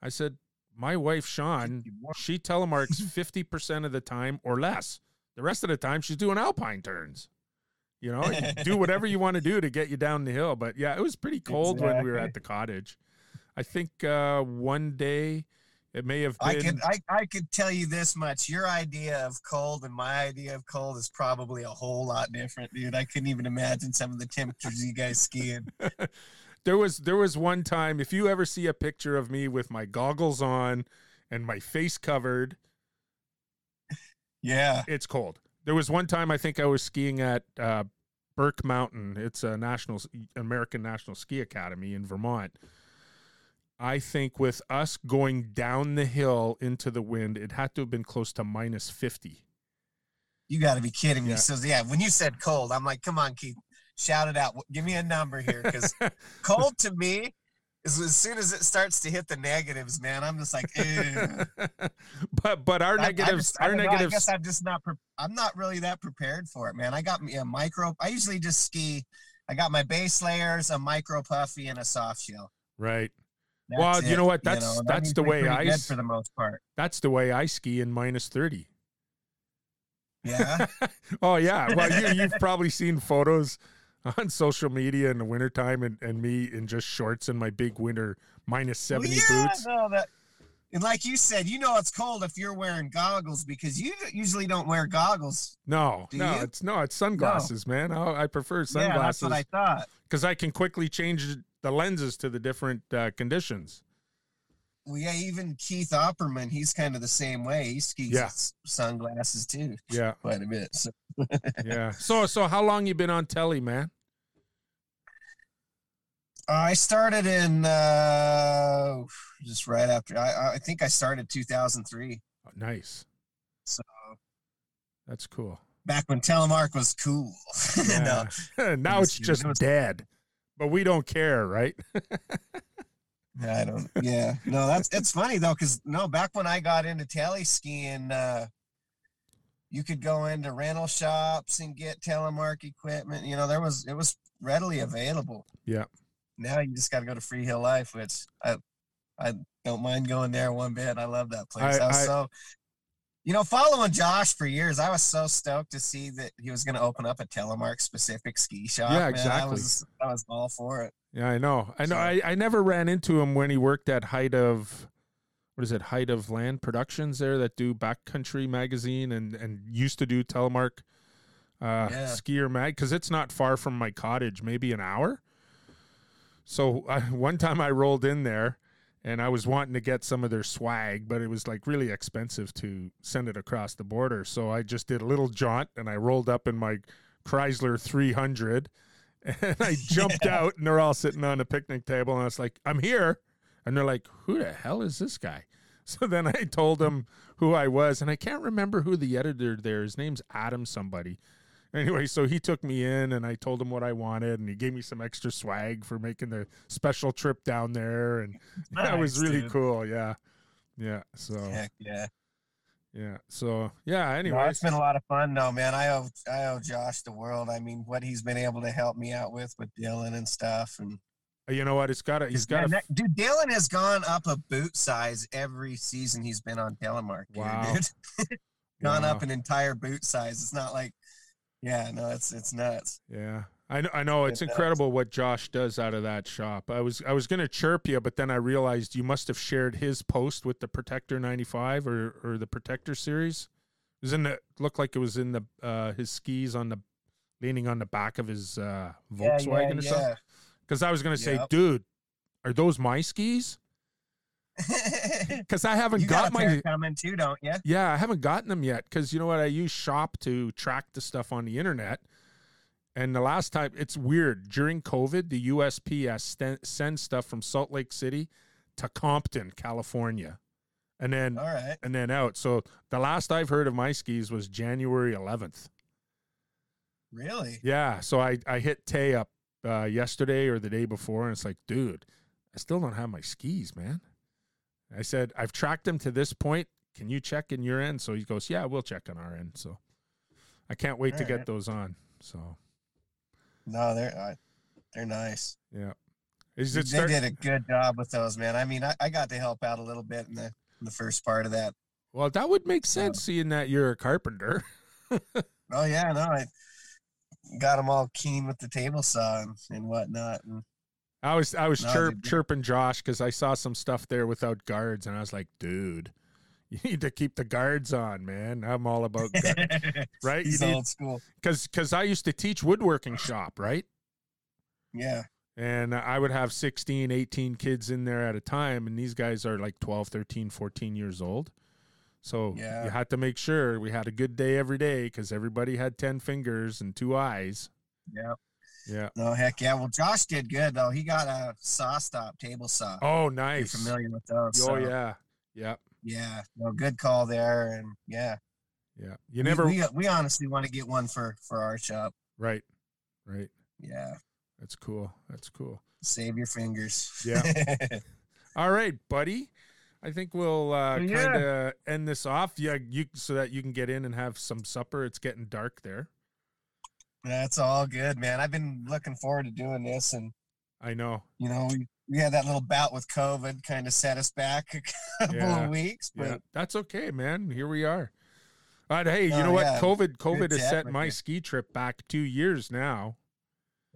I said, "My wife Sean, she telemarks 50% of the time or less. The rest of the time she's doing alpine turns." You know, do whatever you want to do to get you down the hill. But yeah, it was pretty cold when we were at the cottage. I think uh, one day it may have been. I could I, I could tell you this much. Your idea of cold and my idea of cold is probably a whole lot different, dude. I couldn't even imagine some of the temperatures you guys skiing. there was there was one time. If you ever see a picture of me with my goggles on and my face covered, Yeah. it's cold. There was one time I think I was skiing at uh, Burke Mountain. It's a national American National Ski Academy in Vermont. I think with us going down the hill into the wind, it had to have been close to minus fifty. You got to be kidding me. Yeah. So yeah, when you said cold, I'm like, come on, Keith, shout it out. Give me a number here, because cold to me is as soon as it starts to hit the negatives, man. I'm just like, but but our I- I negatives just- I our don't know, I negatives guess I'm just not. Pre- I'm not really that prepared for it, man. I got me a micro. I usually just ski. I got my base layers, a micro puffy, and a soft shell. right. That's Well, you it, know what? That's- and that's I'm the way I for the most part. That's the way I ski in minus thirty. Yeah. oh yeah. Well, you, you've probably seen photos on social media in the wintertime and, and me in just shorts and my big winter minus Well, 70 yeah, boots. No, that And like you said, you know it's cold if you're wearing goggles because you usually don't wear goggles. No, no, you? it's no, it's sunglasses, man. I, I prefer sunglasses. Yeah, that's what I thought. because I can quickly change the lenses to the different uh, conditions. Well, yeah, even Keith Opperman, he's kind of the same way. He skis Yeah. sunglasses too, Yeah, quite a bit. So yeah. So, so how long you been on telly, man? I started in uh, just right after. I, I think I started 2003. Oh, nice. So That's cool. back when telemark was cool. no, now it's just dead, but we don't care, right? I don't. Yeah, no, that's it's funny though, because no, back when I got into tele skiing, uh, you could go into rental shops and get telemark equipment. You know, there was it was readily available. Yeah. Now you just got to go to Free Heel Life, which I I don't mind going there one bit. I love that place. I- I, was I- so. You know, following Josh for years, I was so stoked to see that he was going to open up a telemark specific ski shop. Yeah, man. I exactly. was, I was all for it. Yeah, I know. I know. So- I, I never ran into him when he worked at Height of, what is it? Height of Land Productions there that do Backcountry magazine and and used to do telemark, uh, Yeah. skier mag because it's not far from my cottage, maybe an hour. So I, one time I rolled in there, and I was wanting to get some of their swag, but it was like really expensive to send it across the border. So I just did a little jaunt, and I rolled up in my Chrysler 300 and I jumped out, and they're all sitting on a picnic table, and I was like, "I'm here," and they're like, "Who the hell is this guy?" So then I told them who I was, and I can't remember who the editor there. His name's Adam somebody. Anyway, so he took me in, and I told him what I wanted, and he gave me some extra swag for making the special trip down there, and that was really dude. cool. Yeah, yeah. So Heck yeah. yeah, so yeah. No, Anyway, it's been a lot of fun though, man. I owe I owe Josh the world. I mean, what he's been able to help me out with with Dylan and stuff, and uh, you know what? It's got to. He's got to. dude. Dylan has gone up a boot size every season he's been on telemark. here, Wow. dude. gone up an entire boot size. It's not like, yeah, no, it's it's nuts. Yeah. I know, I know it's incredible what Josh does out of that shop. I was I was gonna chirp you, but then I realized you must have shared his post with the Protector ninety five or or the Protector series. It was in the looked like it was in the uh his skis on the leaning on the back of his uh Yeah, Volkswagen or something. Because I was gonna say, Yep. dude, are those my skis? Because I haven't you got, got my coming too, don't you? yeah, I haven't gotten them yet because you know what? I use Shop to track the stuff on the internet. And the last time, it's weird. During COVID, the USPS sten- sends stuff from Salt Lake City to Compton, California, and then All right. and then out. So the last I've heard of my skis was January 11th. Really? Yeah. So I I hit Tay up uh, yesterday or the day before, and it's like, dude, I still don't have my skis, man. I said I've tracked them to this point. Can you check in your end? So he goes, yeah, we'll check on our end. So I can't wait to get those on. So No, they're uh, they're nice. yeah, is They start? did a good job with those, man. I mean, I, I got to help out a little bit in the in the first part of that. Well, that would make sense, seeing that you're a carpenter. Oh yeah, no, I got them all keen with the table saw and, and whatnot. And I was I was No, chirp, chirping Josh because I saw some stuff there without guards, and I was like, dude. You need to keep the guards on, man. I'm all about guards. right? He's you need old school. because because I used to teach woodworking shop, right? Yeah. And I would have 16, 18 kids in there at a time, and these guys are like 12, 13, 14 years old. So Yeah. you had to make sure we had a good day every day because everybody had 10 fingers and two eyes. Yeah. Yeah. No, heck yeah. Well, Josh did good though. He got a SawStop table saw. Oh, You're nice. familiar with those? Oh, so, yeah. Yep. Yeah. No, good call there. And yeah, Yeah. You We- never, We, we, honestly want to get one for for our shop. right. Right. Yeah. That's cool. That's cool. Save your fingers. Yeah. All right, buddy. I think we'll uh, Yeah. kind of end this off. Yeah, you so that you can get in and have some supper. It's getting dark there. That's all good, man. I've been looking forward to doing this, and I know. you know, we, we had that little bout with COVID, kind of set us back a couple Yeah. of weeks, but Yeah, that's okay, man. Here we are. But hey, you Oh, know what? yeah. COVID, COVID has set my ski trip back two years now.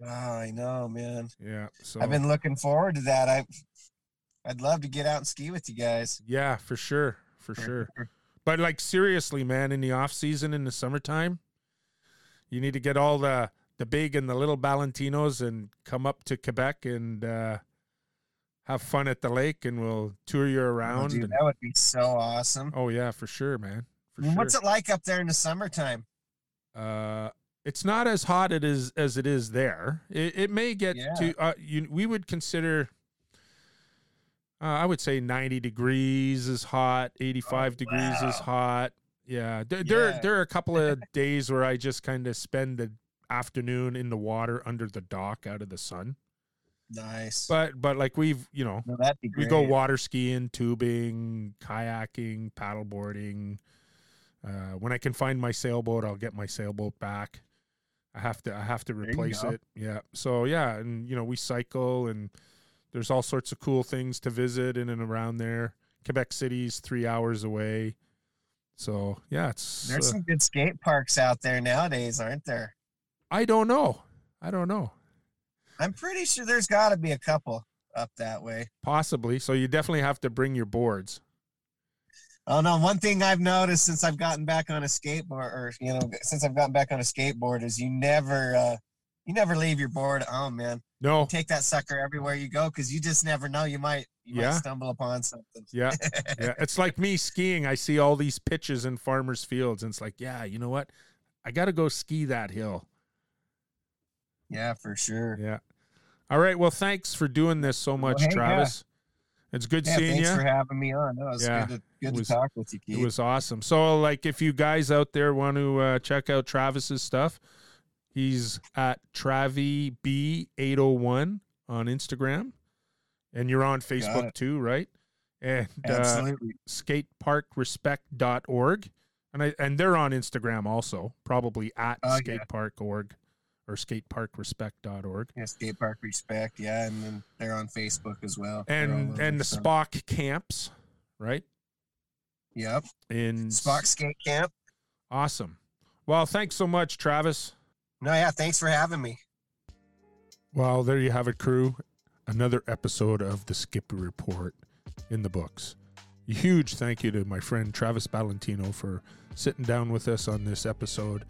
oh, I know, man. Yeah. So I've been looking forward to that. I I'd love to get out and ski with you guys. Yeah, for sure, for sure. But like seriously, man, in the off season in the summertime, you need to get all the the big and the little Bellantinos and come up to Quebec and uh, have fun at the lake, and we'll tour you Oh, around. dude, and- that would be so awesome. oh yeah, for sure, man. For sure. What's it like up there in the summertime? Uh, it's not as hot it is as it is there. It, it may get Yeah. to uh, you. We would consider. Uh, I would say 90 degrees is hot, 85 degrees is hot. Yeah, there there, Yeah. there are a couple of days where I just kind of spend the afternoon in the water under the dock out of the sun. Nice. But but like we've you know no, that'd be we go water skiing, tubing, kayaking, paddleboarding. Uh, when I can find my sailboat, I'll get my sailboat back. I have to I have to replace it. Yeah. So yeah, and you know we cycle and there's all sorts of cool things to visit in and around there. Quebec City's three hours away. So yeah, it's. There's uh, some good skate parks out there nowadays, aren't there? I don't know. I don't know. I'm pretty sure there's got to be a couple up that way. Possibly. So you definitely have to bring your boards. Oh no! One thing I've noticed since I've gotten back on a skateboard, or you know, since I've gotten back on a skateboard, is you never, uh, you never leave your board. Oh man, No. take that sucker everywhere you go because you just never know. You might, you Yeah. might stumble upon something. Yeah. yeah, it's like me skiing. I see all these pitches in farmers' fields, and it's like, yeah, you know what? I got to go ski that hill. Yeah, for sure. Yeah. All right. Well, thanks for doing this so much, hey, yeah. Travis. It's good Yeah, seeing thanks you. Thanks for having me on. That was Yeah, good, to, good was- to talk with you, It was awesome. So, like, if you guys out there want to uh, check out Travis's stuff, he's at Travi B801 on Instagram, and you're on Facebook too, right? And uh, skateparkrespect.org. And I and they're on Instagram also, probably at Oh, yeah. skatepark.org or skateparkrespect.org. yeah, skate park respect. Yeah, and then they're on Facebook as well. And and the so- Spock camps, right? Yep. In Spock Skate Camp. Awesome. Well, thanks so much, Travis. No, yeah. Thanks for having me. Well, there you have it, crew. Another episode of the Skippy Report in the books. Huge thank you to my friend Travis Bellantino for sitting down with us on this episode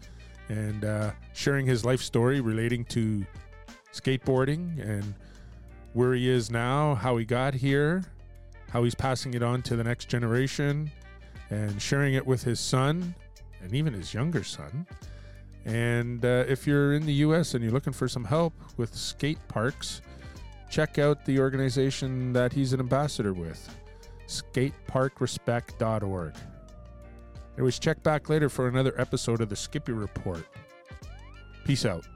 and uh, sharing his life story relating to skateboarding and where he is now, how he got here, how he's passing it on to the next generation, and sharing it with his son and even his younger son. And uh, if you're in the US and you're looking for some help with skate parks, check out the organization that he's an ambassador with skateparkrespect.org. Anyways, check back later for another episode of the Skippy Report. Peace out.